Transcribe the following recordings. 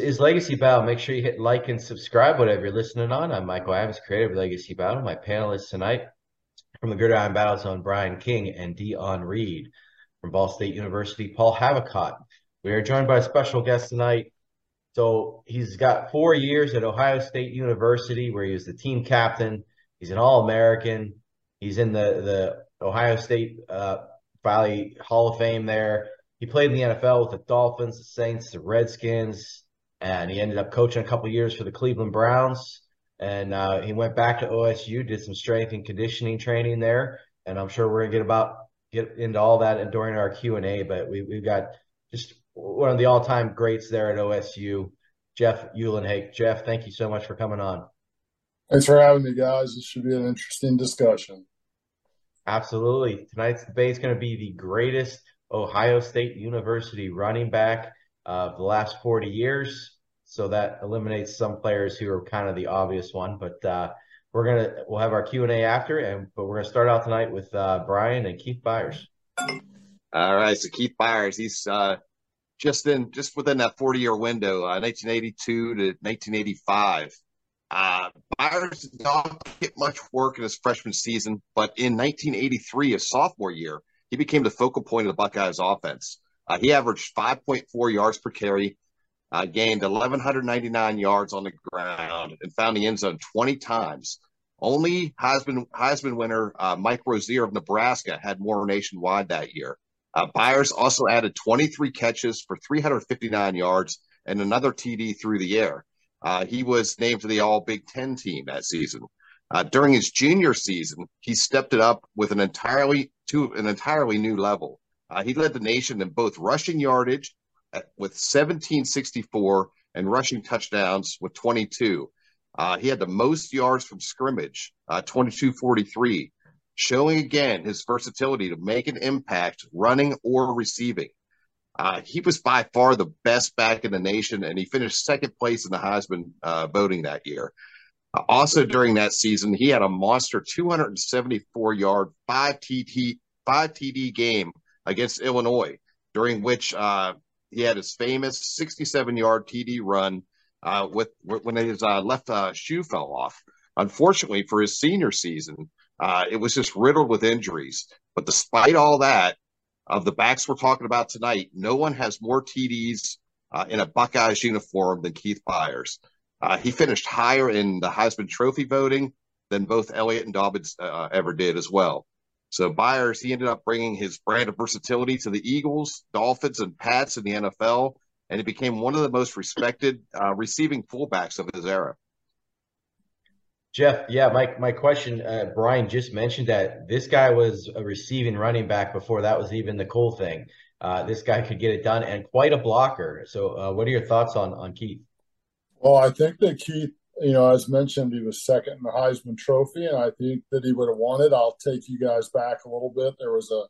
Is Legacy Battle. Make sure you hit like and subscribe, whatever you're listening on. I'm Michael Adams, creator of Legacy Battle. My panelists tonight from the Gridiron Battle Zone, Brian King and Dion Reed. From Ball State University, Paul Havicott. We are joined by a special guest tonight. So he's got four years at Ohio State University, where he was the team captain. He's an All-American. He's in the the Ohio State uh, Valley Hall of Fame there. He played in the NFL with the Dolphins, the Saints, the Redskins, and he ended up coaching a couple years for the Cleveland Browns. And uh, he went back to OSU, did some strength and conditioning training there. And I'm sure we're gonna get about get into all that during our Q and A. But we, we've got just one of the all-time greats there at OSU, Jeff Uhlenhake. Jeff, thank you so much for coming on. Thanks for having me, guys. This should be an interesting discussion. Absolutely. Tonight's debate is going to be the greatest Ohio State University running back of the last 40 years. So that eliminates some players who are kind of the obvious one, but uh, we're gonna we'll have our Q and A after, and but we're gonna start out tonight with uh, Brian and Keith Byars. All right, so Keith Byars, he's uh, just in just within that 40 year window, 1982 uh, to 1985. Uh, Byars did not get much work in his freshman season, but in 1983, his sophomore year, he became the focal point of the Buckeyes offense. Uh, he averaged 5.4 yards per carry, uh, gained 1,199 yards on the ground, and found the end zone 20 times. Only Heisman, Heisman winner uh, Mike Rozier of Nebraska had more nationwide that year. Uh, Byars also added 23 catches for 359 yards and another TD through the air. Uh, he was named to the All Big Ten team that season. Uh, during his junior season, he stepped it up with an entirely to an entirely new level. Uh, he led the nation in both rushing yardage at, with 1764 and rushing touchdowns with 22. Uh, he had the most yards from scrimmage, uh, 2243, showing again his versatility to make an impact running or receiving. Uh, he was by far the best back in the nation, and he finished second place in the Heisman uh, voting that year. Uh, also during that season, he had a monster 274 yard, five TD, five TD game against Illinois, during which uh, he had his famous 67 yard TD run uh, with when his uh, left uh, shoe fell off. Unfortunately for his senior season, uh, it was just riddled with injuries. But despite all that, of the backs we're talking about tonight, no one has more TDs uh, in a Buckeyes uniform than Keith Byars. He finished higher in the Heisman Trophy voting than both Elliott and Dobbins ever did as well. So Byars, he ended up bringing his brand of versatility to the Eagles, Dolphins, and Pats in the NFL, and he became one of the most respected uh, receiving fullbacks of his era. Jeff, yeah, my my question, uh, Brian just mentioned that this guy was a receiving running back before that was even the cool thing. Uh, this guy could get it done and quite a blocker. So, uh, what are your thoughts on on Keith? Well, I think that Keith, you know, as mentioned, he was second in the Heisman Trophy, and I think that he would have won it. I'll take you guys back a little bit. There was a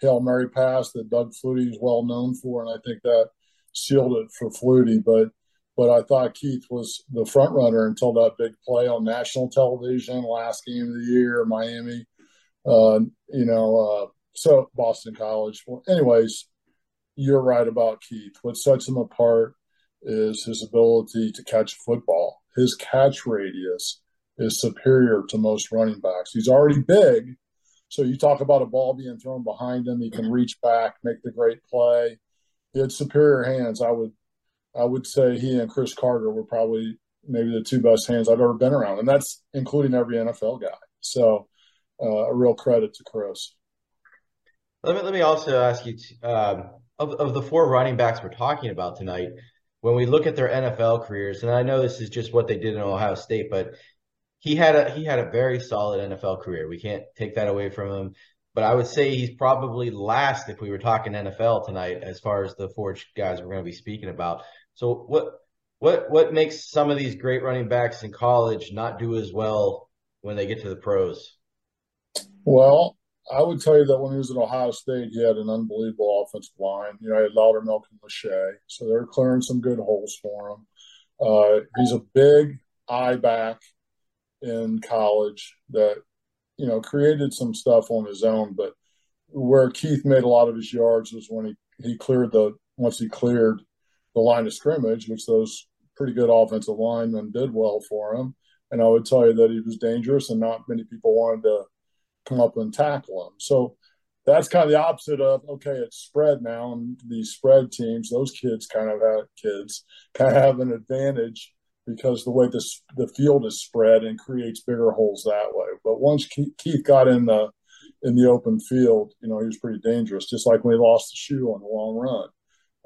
hail mary pass that Doug Flutie is well known for, and I think that sealed it for Flutie. But but I thought Keith was the front runner until that big play on national television, last game of the year, Miami. Uh, you know, uh, so Boston College. Well, anyways, you're right about Keith. What sets him apart is his ability to catch football. His catch radius is superior to most running backs. He's already big. So you talk about a ball being thrown behind him, he can reach back, make the great play. He had superior hands. I would I would say he and Cris Carter were probably maybe the two best hands I've ever been around, and that's including every NFL guy. So, uh, a real credit to Cris. Let me let me also ask you um, of of the four running backs we're talking about tonight. When we look at their NFL careers, and I know this is just what they did in Ohio State, but he had a he had a very solid NFL career. We can't take that away from him. But I would say he's probably last if we were talking NFL tonight, as far as the four guys we're going to be speaking about. So what what what makes some of these great running backs in college not do as well when they get to the pros? Well, I would tell you that when he was at Ohio State, he had an unbelievable offensive line. You know, he had Loudermilk and Lachey, so they're clearing some good holes for him. Uh, he's a big eye back in college that you know created some stuff on his own, but where Keith made a lot of his yards was when he he cleared the once he cleared the line of scrimmage, which those pretty good offensive linemen did well for him. And I would tell you that he was dangerous, and not many people wanted to come up and tackle them. So that's kind of the opposite of okay, it's spread now, and these spread teams, those kids kind of have kids kind of have an advantage because the way this the field is spread and creates bigger holes that way. But once Keith got in the in the open field, you know, he was pretty dangerous. Just like when he lost the shoe on the long run.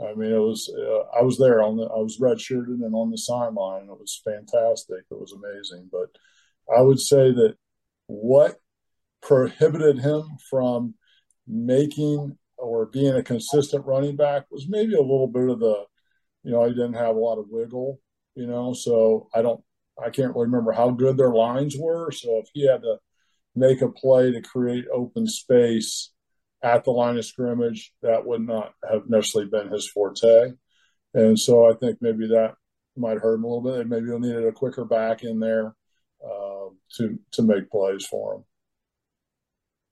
I mean, it was uh, I was there on the I was redshirted and on the sideline. It was fantastic. It was amazing. But I would say that what prohibited him from making or being a consistent running back was maybe a little bit of the, you know, he didn't have a lot of wiggle, you know, so I don't, I can't really remember how good their lines were. So if he had to make a play to create open space at the line of scrimmage, that would not have necessarily been his forte. And so I think maybe that might hurt him a little bit. Maybe he'll needed a quicker back in there uh, to to make plays for him.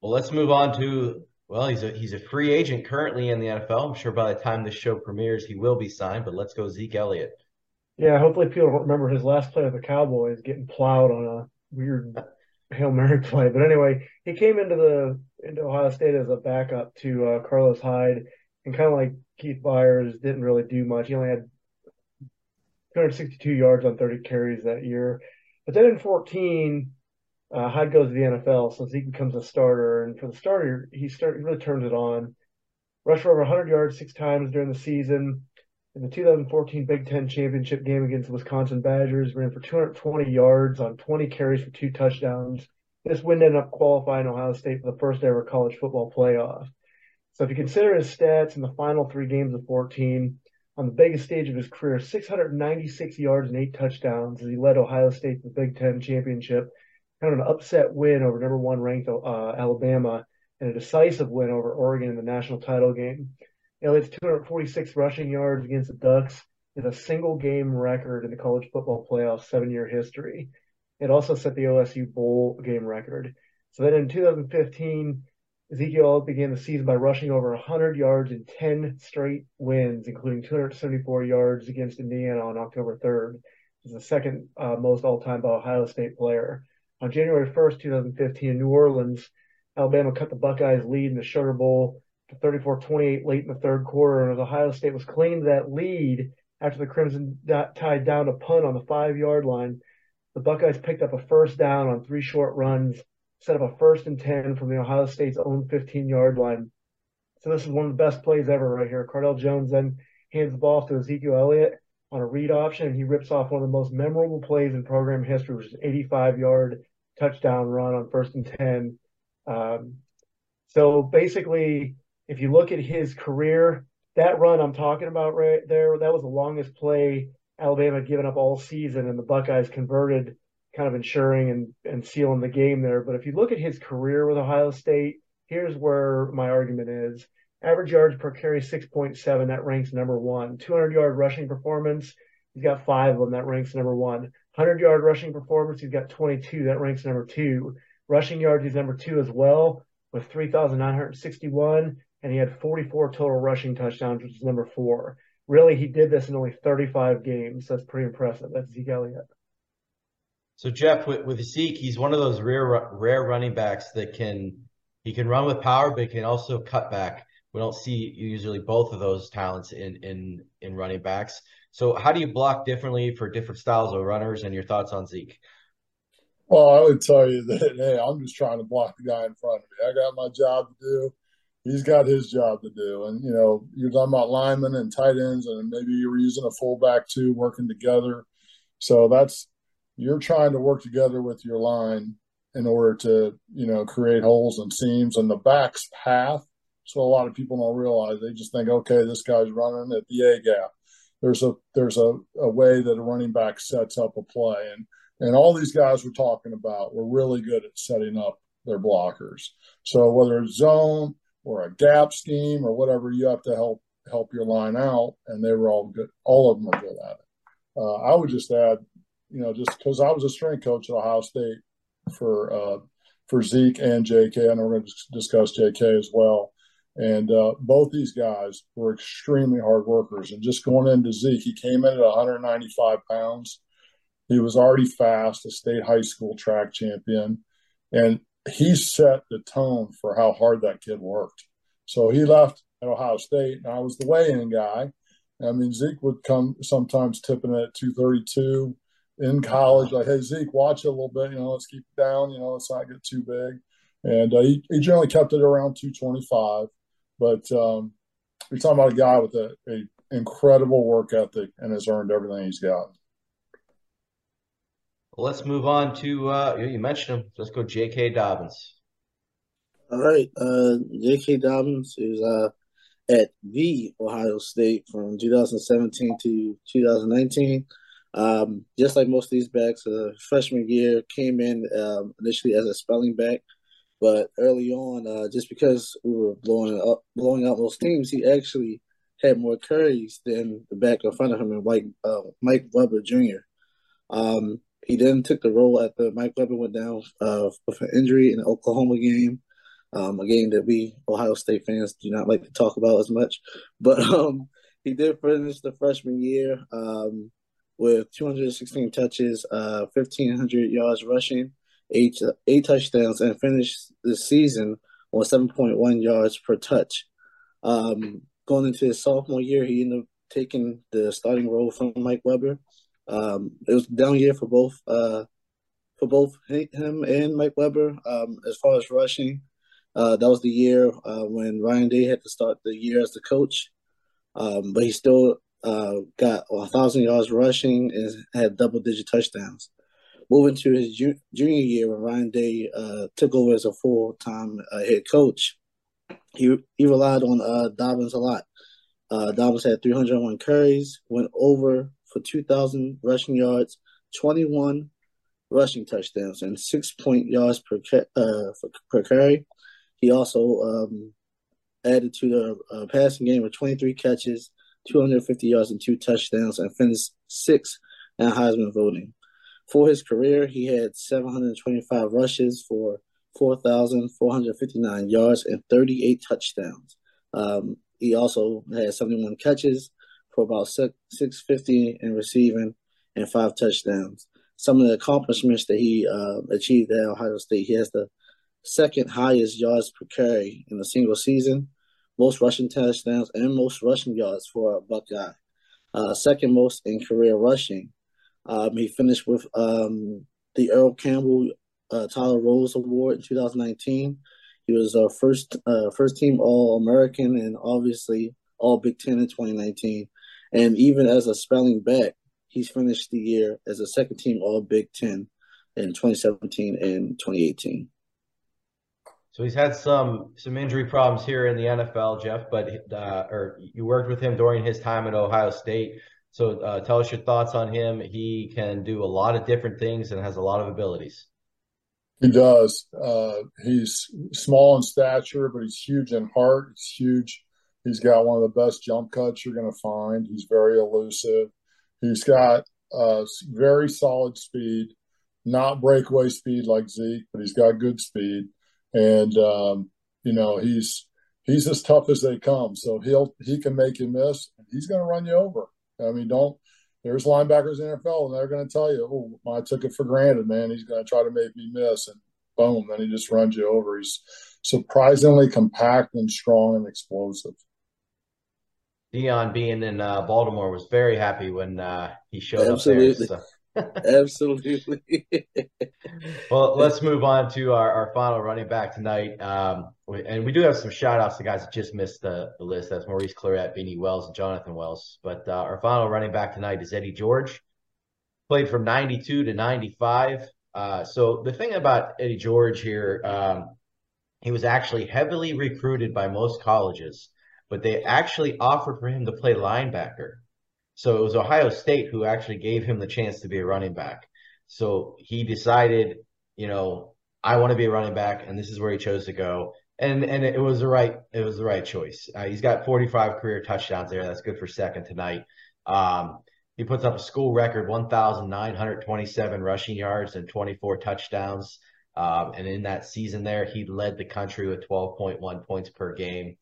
Well, let's move on to well, he's a he's a free agent currently in the NFL. I'm sure by the time this show premieres, he will be signed. But let's go Zeke Elliott. Yeah, hopefully people don't remember his last play with the Cowboys getting plowed on a weird hail mary play. But anyway, he came into the into Ohio State as a backup to uh, Carlos Hyde, and kind of like Keith Byars, didn't really do much. He only had 262 yards on 30 carries that year. But then in 14, uh, Hyde goes to the NFL, so Zeke becomes a starter. And for the starter, he start he really turns it on. Rushed for over 100 yards six times during the season. In the 2014 Big Ten championship game against the Wisconsin Badgers, ran for 220 yards on 20 carries for two touchdowns. This win ended up qualifying Ohio State for the first ever college football playoff. So if you consider his stats in the final three games of 14, on the biggest stage of his career, 696 yards and eight touchdowns as he led Ohio State to the Big Ten championship kind of an upset win over number one ranked uh, Alabama and a decisive win over Oregon in the national title game. Elliott's 246 rushing yards against the Ducks is a single game record in the college football playoff seven year history. It also set the OSU bowl game record. So then in 2015, Ezekiel began the season by rushing over 100 yards in 10 straight wins, including 274 yards against Indiana on October 3rd. He's the second uh, most all-time by Ohio State player. On January 1st, 2015, in New Orleans, Alabama cut the Buckeyes' lead in the Sugar Bowl to 34-28 late in the third quarter, and as Ohio State was to that lead after the Crimson Tide down a punt on the five-yard line, the Buckeyes picked up a first down on three short runs, set up a first and 10 from the Ohio State's own 15-yard line. So this is one of the best plays ever right here. Cardale Jones then hands the ball to Ezekiel Elliott on a read option, and he rips off one of the most memorable plays in program history, which is 85 yard touchdown run on first and 10. Um, so basically, if you look at his career, that run I'm talking about right there, that was the longest play Alabama had given up all season, and the Buckeyes converted, kind of ensuring and, and sealing the game there. But if you look at his career with Ohio State, here's where my argument is. Average yards per carry 6.7. That ranks number one. 200 yard rushing performance. He's got five of them. That ranks number one. 100 yard rushing performance. He's got 22. That ranks number two. Rushing yards. He's number two as well with 3,961. And he had 44 total rushing touchdowns, which is number four. Really, he did this in only 35 games. That's pretty impressive. That's Zeke Elliott. So Jeff, with, with Zeke, he's one of those rare rare running backs that can he can run with power, but can also cut back we don't see usually both of those talents in in in running backs. So how do you block differently for different styles of runners and your thoughts on Zeke? Well, I would tell you that hey, I'm just trying to block the guy in front of me. I got my job to do. He's got his job to do. And you know, you're talking about linemen and tight ends, and maybe you're using a fullback too, working together. So that's you're trying to work together with your line in order to, you know, create holes and seams. And the back's path so a lot of people don't realize. They just think, okay, this guy's running at the A gap. There's a there's a, a way that a running back sets up a play, and and all these guys we're talking about were really good at setting up their blockers. So whether it's zone or a gap scheme or whatever, you have to help help your line out, and they were all good. All of them are good at it. Uh, I would just add, you know, just because I was a strength coach at Ohio State for uh, for Zeke and J.K. Know we're going to discuss J.K. as well And uh, both these guys were extremely hard workers. And just going into Zeke, he came in at 195 pounds. He was already fast, a state high school track champion. And he set the tone for how hard that kid worked. So he left at Ohio State, and I was the weigh in guy. I mean, Zeke would come sometimes tipping at 232 in college, like, hey, Zeke, watch it a little bit. You know, let's keep it down. You know, let's not get too big. And uh, he, he generally kept it around 225. But um, you're talking about a guy with a, a incredible work ethic and has earned everything he's got. Well, let's move on to uh, you mentioned him. Let's go, J.K. Dobbins. All right, uh, J.K. Dobbins is uh, at the Ohio State from 2017 to 2019. Um, just like most of these backs, uh, freshman year came in um, initially as a spelling back, but early on, uh, just because we were blowing up, blowing out most teams, he actually had more carries than the back in front of him, and Mike uh, Mike Weber Jr. Um, he then took the role after Mike Weber went down uh, with an injury in the Oklahoma game, um, a game that we Ohio State fans do not like to talk about as much. But um, he did finish the freshman year um, with 216 touches, uh, 1,500 yards rushing, eight eight touchdowns, and finished the season on 7.1 yards per touch. Um, going into his sophomore year, he ended up taking the starting role from Mike Weber. Um, it was down year for both uh, for both him and Mike Weber. Um, as far as rushing, uh, that was the year uh, when Ryan Day had to start the year as the coach, um, but he still uh, got a thousand yards rushing and had double digit touchdowns. Moving to his ju- junior year when Ryan Day uh, took over as a full time uh, head coach, he he relied on Dobbins a lot. Dobbins had 301 carries, went over for 2,000 rushing yards, 21 rushing touchdowns, and six point yards per uh, per carry. He also um, added to the uh, passing game with 23 catches, 250 yards, and two touchdowns, and finished sixth in Heisman voting. For his career, he had 725 rushes for 4,459 yards and 38 touchdowns. Um, he also had 71 catches for about 650 in receiving and five touchdowns. Some of the accomplishments that he uh, achieved at Ohio State, he has the second highest yards per carry in a single season, most rushing touchdowns, and most rushing yards for a Buckeye. Uh, second most in career rushing. Um, he finished with um, the Earl Campbell uh, Tyler Rose Award in 2019. He was our first uh, first team All American and obviously All Big Ten in 2019. And even as a spelling back, he's finished the year as a second team All Big Ten in 2017 and 2018. So he's had some some injury problems here in the NFL, Jeff. But uh, or you worked with him during his time at Ohio State. So uh, tell us your thoughts on him. He can do a lot of different things and has a lot of abilities. He does. Uh, he's small in stature, but he's huge in heart. He's huge He's got one of the best jump cuts you're going to find. He's very elusive. He's got uh, very solid speed, not breakaway speed like Zeke, but he's got good speed. And um, you know he's he's as tough as they come. So he'll he can make you miss. He's going to run you over. I mean, don't. There's linebackers in the NFL, and they're going to tell you, "Oh, I took it for granted, man. He's going to try to make me miss," and boom, then he just runs you over. He's surprisingly compact and strong and explosive. Dion being in uh, Baltimore was very happy when uh, he showed Absolutely. up there. So. Absolutely. well, let's move on to our, our final running back tonight. Um, and we do have some shout outs to guys that just missed the, the list. That's Maurice Clarett, Beanie Wells, and Jonathan Wells. But uh, our final running back tonight is Eddie George. Played from 92 to 95. Uh, so the thing about Eddie George here, um, he was actually heavily recruited by most colleges but they actually offered for him to play linebacker. So it was Ohio State who actually gave him the chance to be a running back. So he decided, you know, I want to be a running back, and this is where he chose to go. And and it was the right it was the right choice. Uh, he's got 45 career touchdowns there. That's good for second tonight. Um, he puts up a school record 1,927 rushing yards and 24 touchdowns. Um, and in that season there, he led the country with 12.1 points per game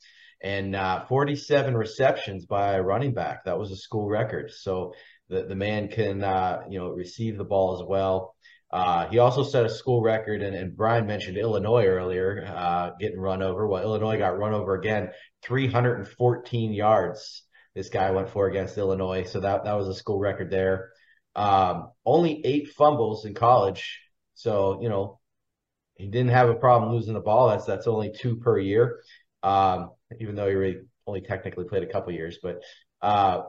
and uh, 47 receptions by a running back. That was a school record. So the, the man can, uh, you know, receive the ball as well. Uh, he also set a school record, and, and Brian mentioned Illinois earlier, uh, getting run over. Well, Illinois got run over again, 314 yards. This guy went for against Illinois, so that that was a school record there. Um, only eight fumbles in college, so you know he didn't have a problem losing the ball. That's that's only two per year, um, even though he really only technically played a couple years. But uh,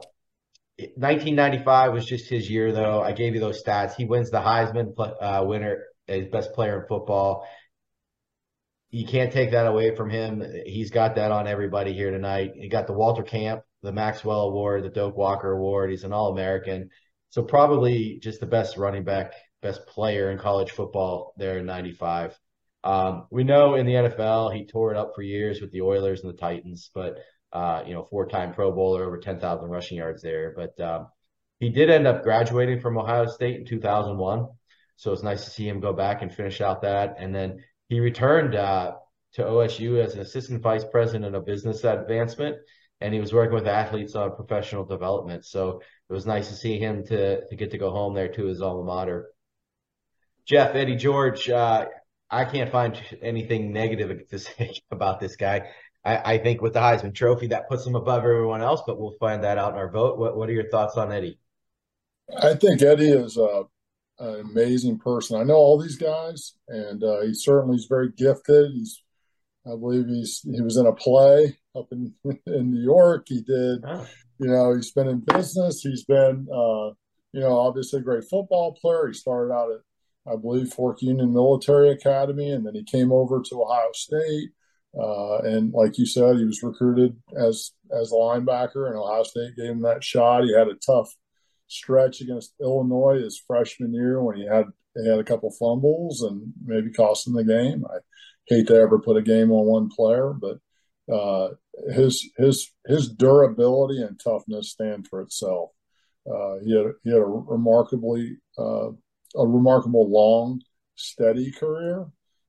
1995 was just his year, though. I gave you those stats. He wins the Heisman uh, winner, as best player in football. You can't take that away from him. He's got that on everybody here tonight. He got the Walter Camp, the Maxwell Award, the Doak Walker Award. He's an All American. So probably just the best running back, best player in college football there in 95. Um, we know in the NFL, he tore it up for years with the Oilers and the Titans, but uh, you know, four-time Pro Bowler, over 10,000 rushing yards there. But um, he did end up graduating from Ohio State in 2001, so it's nice to see him go back and finish out that. And then he returned uh, to OSU as an assistant vice president of business advancement, and he was working with athletes on professional development. So it was nice to see him to to get to go home there to his alma mater. Jeff Eddie George, uh, I can't find anything negative to say about this guy. I, I, think with the Heisman Trophy, that puts him above everyone else, but we'll find that out in our vote. What, what are your thoughts on Eddie? I think Eddie is a, an amazing person. I know all these guys, and uh, he certainly is very gifted. He's, I believe he's he was in a play up in in New York. He did, oh. you know, he's been in business. He's been, uh, you know, obviously a great football player. He started out at, I believe, Fork Union Military Academy, and then he came over to Ohio State uh, and like you said, he was recruited as as a linebacker, and Ohio State gave him that shot. He had a tough stretch against Illinois his freshman year when he had he had a couple fumbles and maybe cost him the game. I hate to ever put a game on one player, but uh, his his his durability and toughness stand for itself. Uh, he had he had a remarkably uh, a remarkable long, steady career,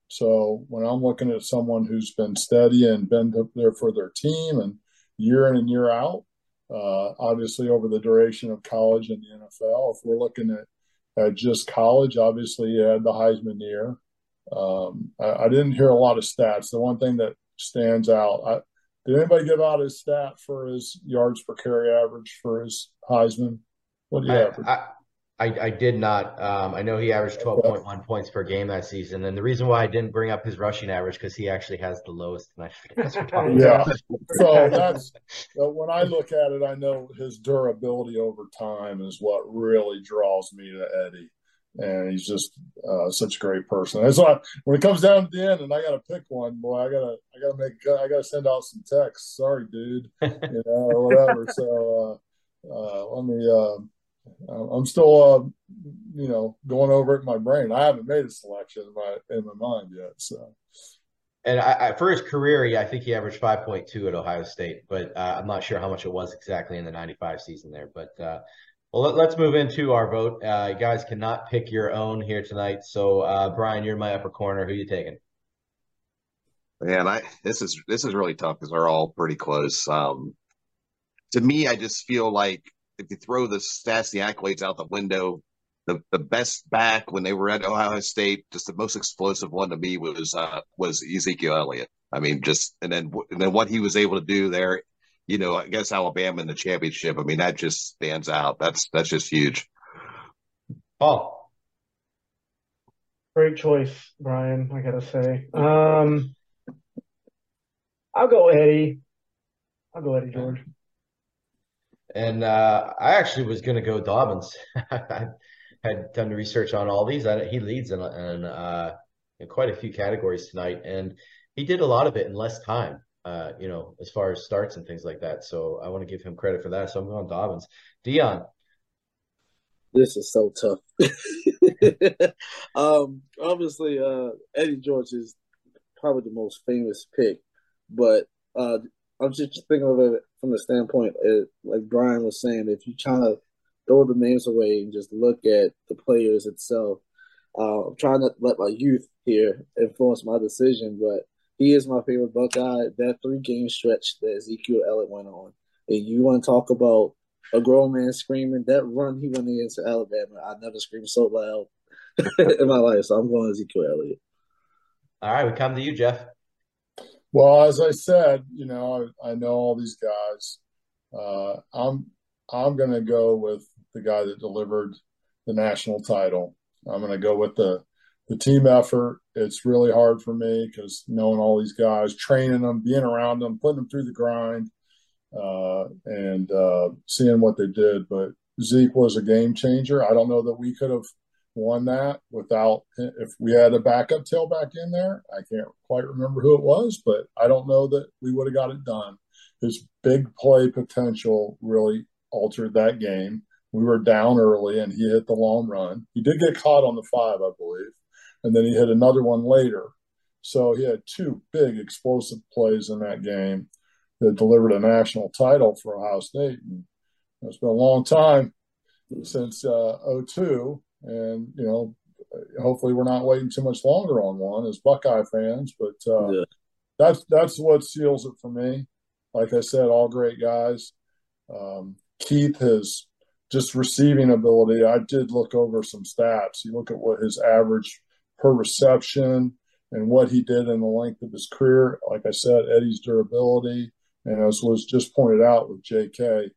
so when I'm looking at someone who's been steady and been there for their team and year in and year out, uh, obviously over the duration of college and the NFL, if we're looking at, at just college, obviously he had the Heisman year. Um, I, I, didn't hear a lot of stats. The one thing that stands out, I, did anybody give out his stat for his yards per carry average for his Heisman? What do you have? I, I did not. Um, I know he averaged 12.1 points per game that season. And the reason why I didn't bring up his rushing average because he actually has the lowest. yeah. so that's uh, when I look at it, I know his durability over time is what really draws me to Eddie. And he's just uh, such a great person. That's why when it comes down to the end, and I got to pick one, boy, I gotta, I gotta make, I gotta send out some texts. Sorry, dude, you know, whatever. so uh, uh, let me. I'm still, uh, you know, going over it in my brain. I haven't made a selection in my in my mind yet. So, and I, I, for his career, yeah, I think he averaged 5.2 at Ohio State, but uh, I'm not sure how much it was exactly in the 95 season there. But uh, well, let, us move into our vote. Uh, you guys cannot pick your own here tonight. So, uh, Brian, you're in my upper corner. Who you taking? Man, I this is this is really tough because they're all pretty close. Um, to me, I just feel like if you throw the stats, the accolades out the window, the, the best back when they were at Ohio State, just the most explosive one to me was uh, was Ezekiel Elliott. I mean, just and then and then what he was able to do there, you know, I guess Alabama in the championship. I mean, that just stands out. That's that's just huge. Paul, great choice, Brian. I gotta say, um, I'll go Eddie. I'll go Eddie George. And uh, I actually was going to go Dobbins. I had done research on all these. I, he leads in, in, uh, in, quite a few categories tonight, and he did a lot of it in less time. Uh, you know, as far as starts and things like that. So I want to give him credit for that. So I'm going Dobbins. Dion. This is so tough. um, obviously, uh, Eddie George is probably the most famous pick, but uh, I'm just thinking of it from the standpoint, it, like Brian was saying, if you try to throw the names away and just look at the players itself, Uh, I'm trying to let my youth here influence my decision, but he is my favorite Buckeye. That three game stretch that Ezekiel Elliott went on, and you want to talk about a grown man screaming that run he went into Alabama. I never screamed so loud in my life, so I'm going Ezekiel Elliott. All right, we come to you, Jeff. Well, as I said, you know, I, I know all these guys. Uh, I'm I'm going to go with the guy that delivered the national title. I'm going to go with the the team effort. It's really hard for me because knowing all these guys, training them, being around them, putting them through the grind, uh, and uh, seeing what they did. But Zeke was a game changer. I don't know that we could have won that without if we had a backup tailback in there. I can't quite remember who it was, but I don't know that we would have got it done. His big play potential really altered that game. We were down early and he hit the long run. He did get caught on the five, I believe, and then he hit another one later. So he had two big explosive plays in that game that delivered a national title for Ohio State. And it's been a long time since uh, 02 and you know, hopefully we're not waiting too much longer on one as Buckeye fans. But uh, yeah. that's that's what seals it for me. Like I said, all great guys. Um, Keith has just receiving ability. I did look over some stats. You look at what his average per reception and what he did in the length of his career. Like I said, Eddie's durability, and as was just pointed out with J.K.,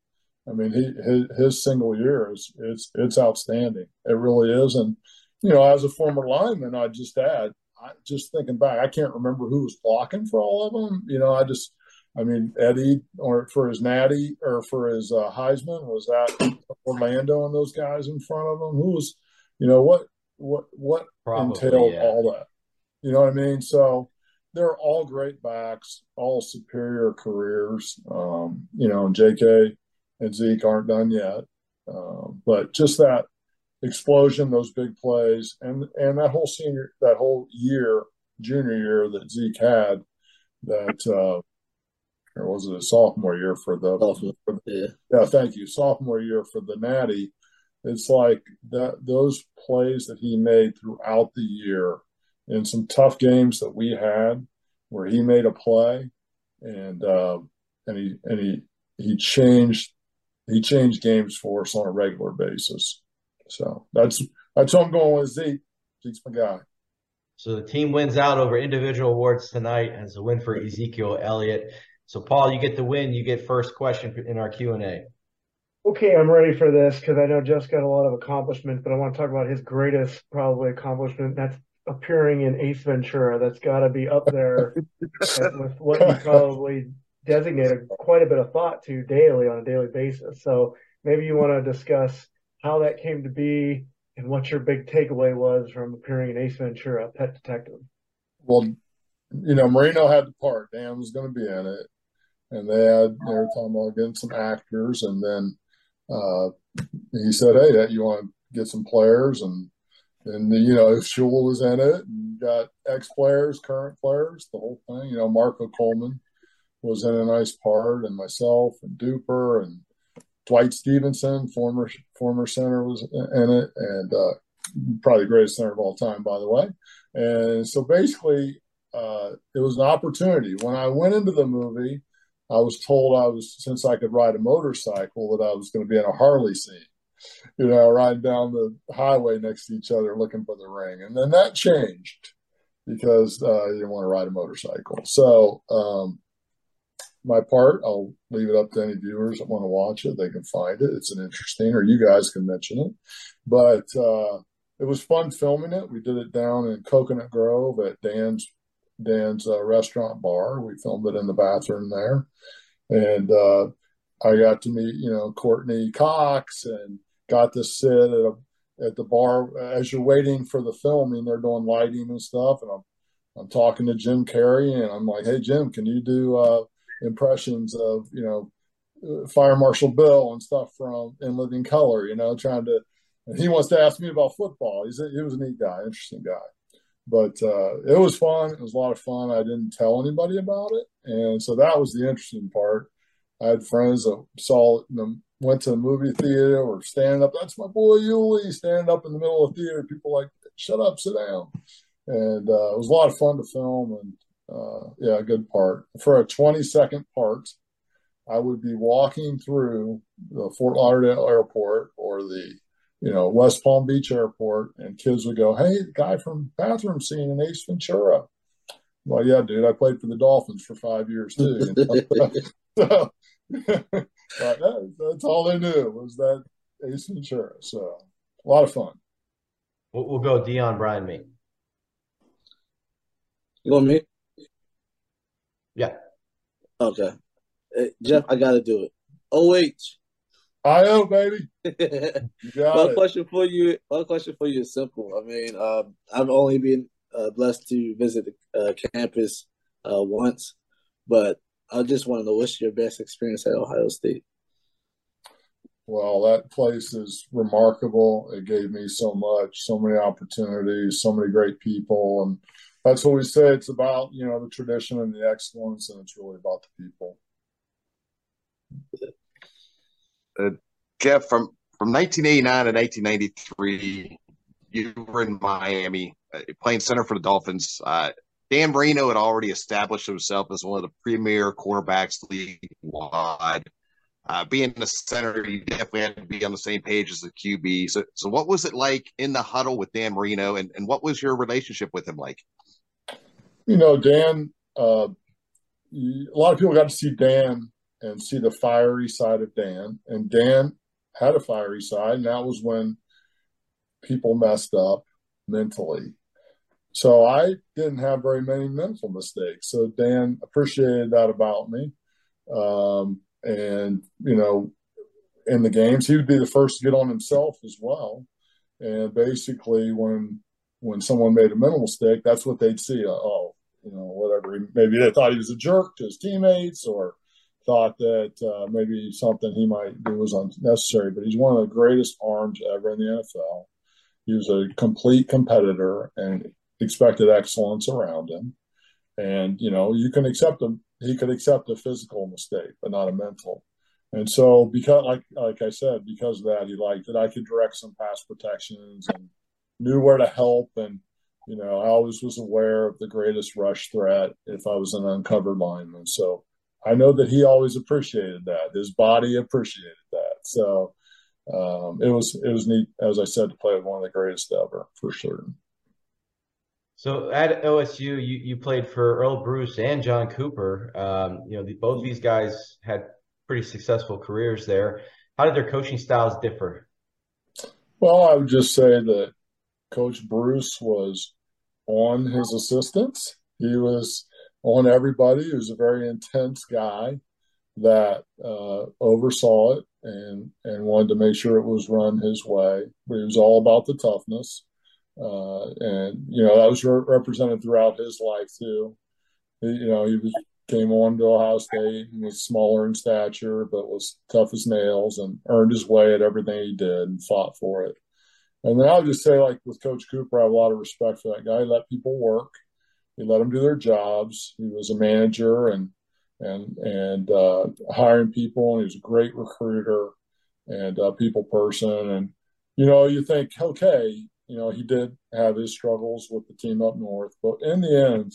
I mean, he his, his single year is it's it's outstanding. It really is. And you know, as a former lineman, I just add, I, just thinking back, I can't remember who was blocking for all of them. You know, I just, I mean, Eddie or for his Natty or for his uh, Heisman was that Orlando and those guys in front of him. Who was, you know, what what what Probably, entailed yeah. all that? You know what I mean? So they're all great backs, all superior careers. Um, you know, J.K and Zeke aren't done yet. Uh, but just that explosion, those big plays, and and that whole senior, that whole year, junior year that Zeke had, that uh, or was it a sophomore year for the, for the yeah. yeah, thank you, sophomore year for the Natty. It's like that those plays that he made throughout the year in some tough games that we had, where he made a play, and uh, and he and he he changed he changed games for us on a regular basis. So that's that's what I'm going with Zeke. Zeke's my guy. So the team wins out over individual awards tonight as a win for Ezekiel Elliott. So Paul, you get the win. You get first question in our Q and A. Okay, I'm ready for this because I know Jeff's got a lot of accomplishments, but I want to talk about his greatest probably accomplishment. That's appearing in Ace Ventura. That's got to be up there with what he probably designated quite a bit of thought to daily on a daily basis. So maybe you want to discuss how that came to be and what your big takeaway was from appearing in Ace Ventura, Pet Detective. Well, you know, Marino had the part. Dan was going to be in it, and they had they were talking about getting some actors, and then uh, he said, "Hey, that you want to get some players?" and and you know, Shula was in it, and got ex players, current players, the whole thing. You know, Marco Coleman was in a nice part, and myself and Duper and Dwight Stephenson, former former center, was in it, and uh, probably the greatest center of all time, by the way. And so basically, uh, it was an opportunity. When I went into the movie, I was told I was since I could ride a motorcycle that I was going to be in a Harley scene. You know, riding down the highway next to each other looking for the ring, and then that changed because uh, you didn't want to ride a motorcycle. So um, my part. I'll leave it up to any viewers that want to watch it. They can find it. It's an interesting, or you guys can mention it. But uh, it was fun filming it. We did it down in Coconut Grove at Dan's Dan's uh, restaurant bar. We filmed it in the bathroom there, and uh, I got to meet you know Courteney Cox and got to sit at a at the bar as you're waiting for the filming. They're doing lighting and stuff, and I'm I'm talking to Jim Carrey, and I'm like, "Hey Jim, can you do uh, impressions of you know uh, Fire Marshal Bill and stuff from In Living Color. You know, trying to. he wants to ask me about football. He's a, he was a neat guy, interesting guy. But uh, it was fun. It was a lot of fun. I didn't tell anybody about it, and so that was the interesting part. I had friends that saw it, went to the movie theater or standing up. That's my boy Yuli standing up in the middle of the theater. People like shut up, sit down. And uh, it was a lot of fun to film, and uh, yeah, a good part for a 20 second part. I would be walking through the Fort Lauderdale airport or the you know West Palm Beach airport, and kids would go, "Hey, the guy from bathroom scene in Ace Ventura." Well, yeah, dude, I played for the Dolphins for five years too. so, that, that's all they knew was that Ace Ventura. So a lot of fun. We'll, we'll go Dion Brian, me. You want me? Yeah. Okay. Hey, Jeff, I got to do it. OH. IO, baby. my it. question for you, my question for you is simple. I mean, um, I've only been uh, blessed to visit the uh, campus uh, once, but I just want to know what's your best experience at Ohio State. Well, that place is remarkable. It gave me so much, so many opportunities, so many great people, and that's what we say. It's about you know the tradition and the excellence, and it's really about the people. Uh, Jeff, from from 1989 to 1993, you were in Miami uh, playing center for the Dolphins. Uh, Dan Marino had already established himself as one of the premier quarterbacks league wide. Uh, being the center, you definitely had to be on the same page as the QB. So, so what was it like in the huddle with Dan Marino, and, and what was your relationship with him like? You know, Dan. Uh, a lot of people got to see Dan and see the fiery side of Dan. And Dan had a fiery side, and that was when people messed up mentally. So I didn't have very many mental mistakes. So Dan appreciated that about me. Um, and, you know, in the games, he would be the first to get on himself as well. And basically, when when someone made a mental mistake, that's what they'd see. Oh, you know, whatever. Maybe they thought he was a jerk to his teammates, or thought that uh, maybe something he might do was unnecessary, but he's one of the greatest arms ever in the NFL. He was a complete competitor and expected excellence around him. And, you know, you can accept him. He could accept a physical mistake, but not a mental. And so, because, like, like I said, because of that, he liked it. I could direct some pass protections and knew where to help. And, you know, I always was aware of the greatest rush threat if I was an uncovered lineman. So, I know that he always appreciated that. His body appreciated that. So um, it was it was neat, as I said, to play with one of the greatest ever for certain. So at OSU, you you played for Earle Bruce and John Cooper. Um, you know, the, both these guys had pretty successful careers there. How did their coaching styles differ? Well, I would just say that Coach Bruce was on his assistants. He was on everybody. He was a very intense guy that uh, oversaw it and and wanted to make sure it was run his way. But he was all about the toughness, uh, and you know that was re- represented throughout his life too. He, you know, he was came on to Ohio State and was smaller in stature, but was tough as nails and earned his way at everything he did and fought for it. And then I'll just say, like with Coach Cooper, I have a lot of respect for that guy. He let people work he let them do their jobs. He was a manager and and and uh, hiring people, and he was a great recruiter and a people person. And you know, you think, okay, you know, he did have his struggles with the team up north, but in the end,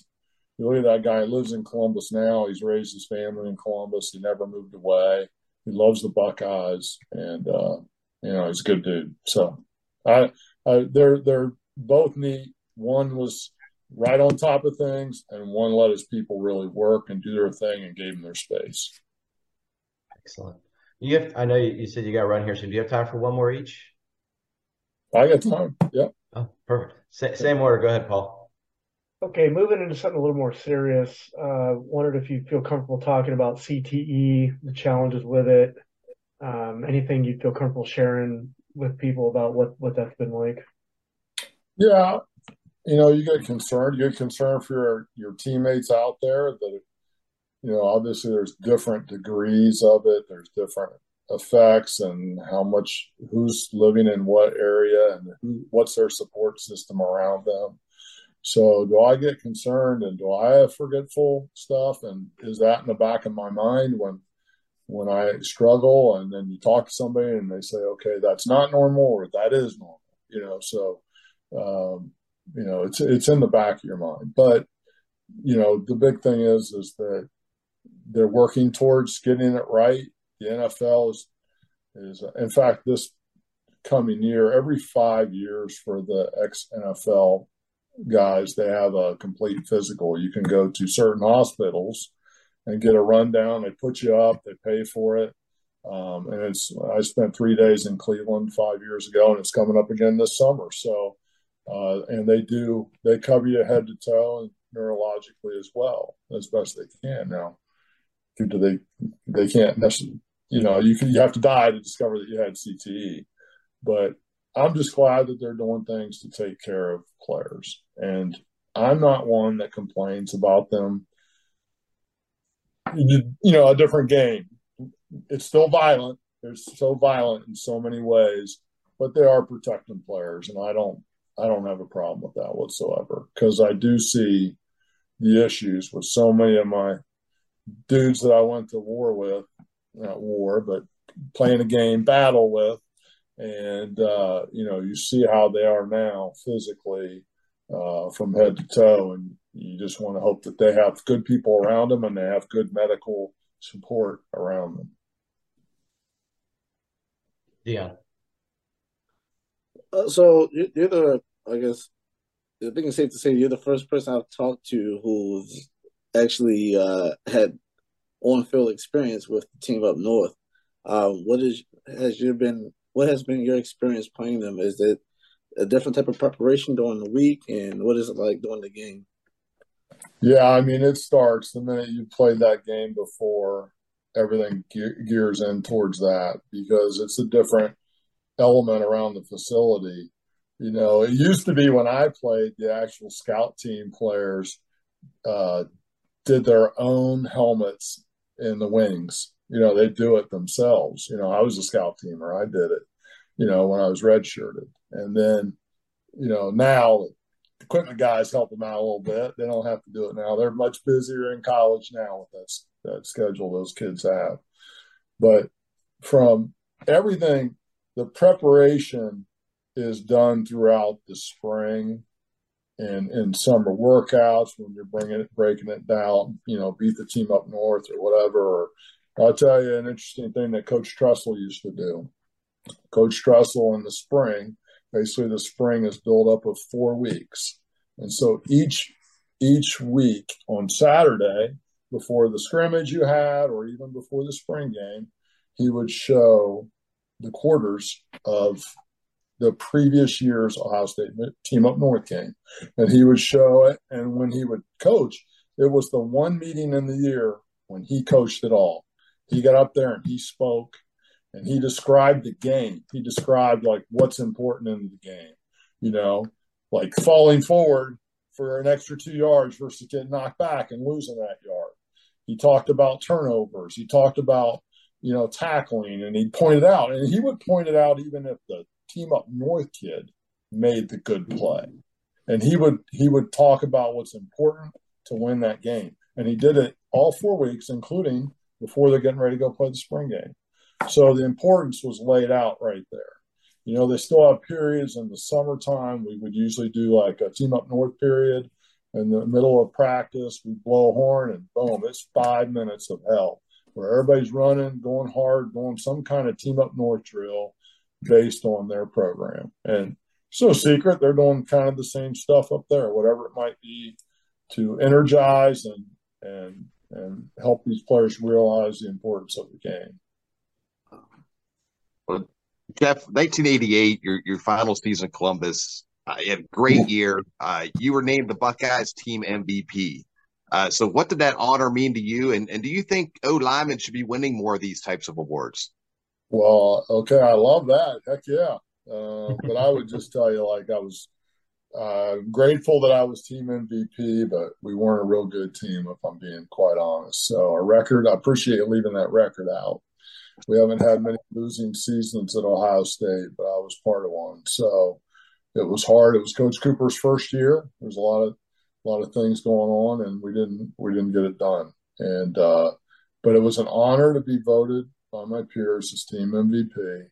you look at that guy. He lives in Columbus now. He's raised his family in Columbus. He never moved away. He loves the Buckeyes, and uh, you know, he's a good dude. So, I, I they're they're both neat. One was right on top of things, and one let his people really work and do their thing and gave them their space. Excellent. You have, I know you said you got to run here, so do you have time for one more each? I got time. Yep. Oh, perfect. Sa- same order. Go ahead, Paul. Okay, moving into something a little more serious. Uh, wondered if you feel comfortable talking about CTE, the challenges with it, um, anything you feel comfortable sharing with people about what what that's been like. Yeah, you know, you get concerned. You get concerned for your, your teammates out there that, you know, obviously there's different degrees of it. There's different effects and how much, who's living in what area and who, what's their support system around them. So do I get concerned and do I have forgetful stuff? And is that in the back of my mind when, when I struggle and then you talk to somebody and they say, okay, that's not normal or that is normal, you know? So, um, you know, it's it's in the back of your mind. But you know, the big thing is is that they're working towards getting it right. The NFL is is in fact this coming year every five years for the ex NFL guys they have a complete physical. You can go to certain hospitals and get a rundown. They put you up, they pay for it. Um, and it's I spent three days in Cleveland five years ago, and it's coming up again this summer. So, uh, and they do they cover you head to toe and neurologically as well as best they can. Now, do they they can't necessarily you know you can you have to die to discover that you had CTE, but I'm just glad that they're doing things to take care of players, and I'm not one that complains about them. You know, a different game it's still violent. They're so violent in so many ways, but they are protecting players, and I don't I don't have a problem with that whatsoever because I do see the issues with so many of my dudes that I went to war with, not war, but playing a game battle with, and uh, you know you see how they are now physically uh, from head to toe, and you just want to hope that they have good people around them and they have good medical support around them. Yeah. Uh, so you're the, I guess, I think it's safe to say you're the first person I've talked to who's actually uh, had on-field experience with the team up north. Um, what is has your been? What has been your experience playing them? Is it a different type of preparation during the week, and what is it like during the game? Yeah, I mean, it starts the minute you played that game before everything ge- gears in towards that because it's a different element around the facility. You know, it used to be when I played, the actual scout team players uh, did their own helmets in the wings. You know, they do it themselves. You know, I was a scout teamer. I did it, you know, when I was redshirted. And then, you know, now equipment guys help them out a little bit. They don't have to do it now. They're much busier in college now with that that schedule those kids have. But from everything, the preparation is done throughout the spring and in summer workouts when you're bringing it, breaking it down, you know, beat the team up north or whatever. I'll tell you an interesting thing that Coach Tressel used to do. Coach Tressel in the spring, basically the spring is built up of four weeks. And so each each week on Saturday, before the scrimmage you had, or even before the spring game, he would show the quarters of the previous year's Ohio State team up north game. And he would show it. And when he would coach, it was the one meeting in the year when he coached it all. He got up there and he spoke and he described the game. He described like what's important in the game, you know, like falling forward for an extra two yards versus getting knocked back and losing that yard. He talked about turnovers. He talked about, you know, tackling and he pointed out, and he would point it out even if the team up north kid made the good play. And he would he would talk about what's important to win that game. And he did it all four weeks, including before they're getting ready to go play the spring game. So the importance was laid out right there. You know, they still have periods in the summertime. We would usually do like a team up north period in the middle of practice, we blow a horn and boom, it's five minutes of hell where everybody's running, going hard, doing some kind of team up north drill based on their program. And so secret, they're doing kind of the same stuff up there, whatever it might be to energize and and and help these players realize the importance of the game. Jeff, 1988, your your final season Columbus, uh, you had a great year. Uh, you were named the Buckeyes team MVP. Uh, so, what did that honor mean to you? And, and do you think O-linemen should be winning more of these types of awards? Well, okay, I love that. Heck yeah. Uh, but I would just tell you, like, I was uh, grateful that I was team MVP, but we weren't a real good team, if I'm being quite honest. So, our record, I appreciate leaving that record out. We haven't had many losing seasons at Ohio State, but I was part of one. So, it was hard. It was Coach Cooper's first year. There's a lot of a lot of things going on, and we didn't we didn't get it done. And uh, but it was an honor to be voted by my peers as team MVP.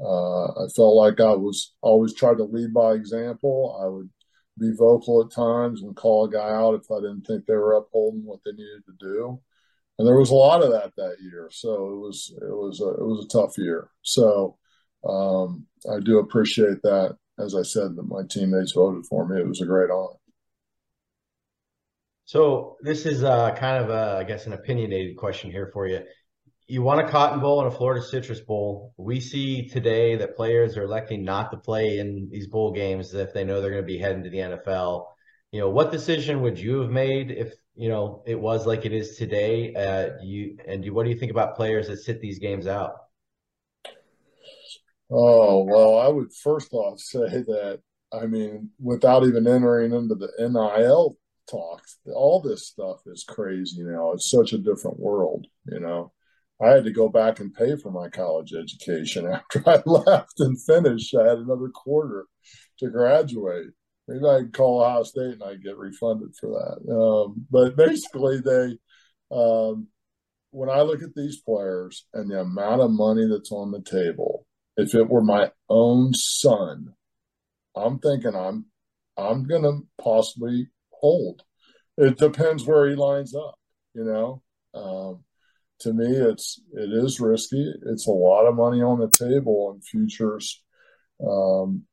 Uh, I felt like I was always tried to lead by example. I would be vocal at times and call a guy out if I didn't think they were upholding what they needed to do. And there was a lot of that that year, so it was it was a, it was a tough year. So um, I do appreciate that. As I said, that my teammates voted for me. It was a great honor. So this is uh, kind of a, I guess, an opinionated question here for you. You want a Cotton Bowl and a Florida Citrus Bowl. We see today that players are electing not to play in these bowl games if they know they're going to be heading to the NFL. You know, what decision would you have made if you know it was like it is today? Uh, you and do, what do you think about players that sit these games out? Oh well, I would first off say that I mean, without even entering into the NIL talk. All this stuff is crazy now. It's such a different world, you know. I had to go back and pay for my college education after I left and finished. I had another quarter to graduate. Maybe I could call Ohio State and I'd get refunded for that. Um, but basically, they, um, when I look at these players and the amount of money that's on the table, if it were my own son, I'm thinking I'm I'm gonna possibly hold. It depends where he lines up, you know. Um, to me, it's it is risky. It's a lot of money on the table in futures, um,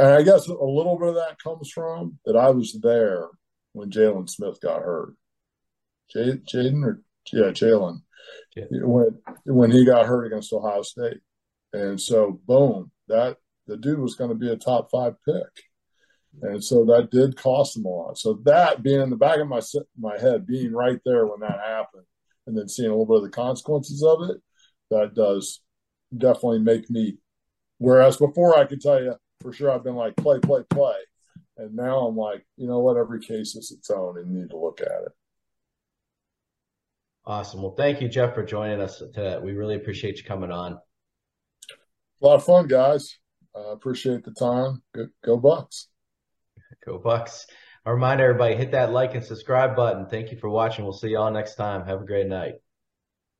and I guess a little bit of that comes from that I was there when Jaylon Smith got hurt. Jaden or yeah, Jalen yeah. when when he got hurt against Ohio State, and so boom, that the dude was going to be a top five pick and so that did cost him a lot. So that being in the back of my my head, being right there when that happened, and then seeing a little bit of the consequences of it, that does definitely make me. Whereas before, I could tell you for sure, I've been like play, play, play, and now I'm like, you know what? Every case is its own, and you need to look at it. Awesome. Well, thank you, Jeff, for joining us today. We really appreciate you coming on. A lot of fun, guys. Uh, appreciate the time. Go, go Bucks. Go Bucks. I remind everybody, hit that like and subscribe button. Thank you for watching. We'll see y'all next time. Have a great night.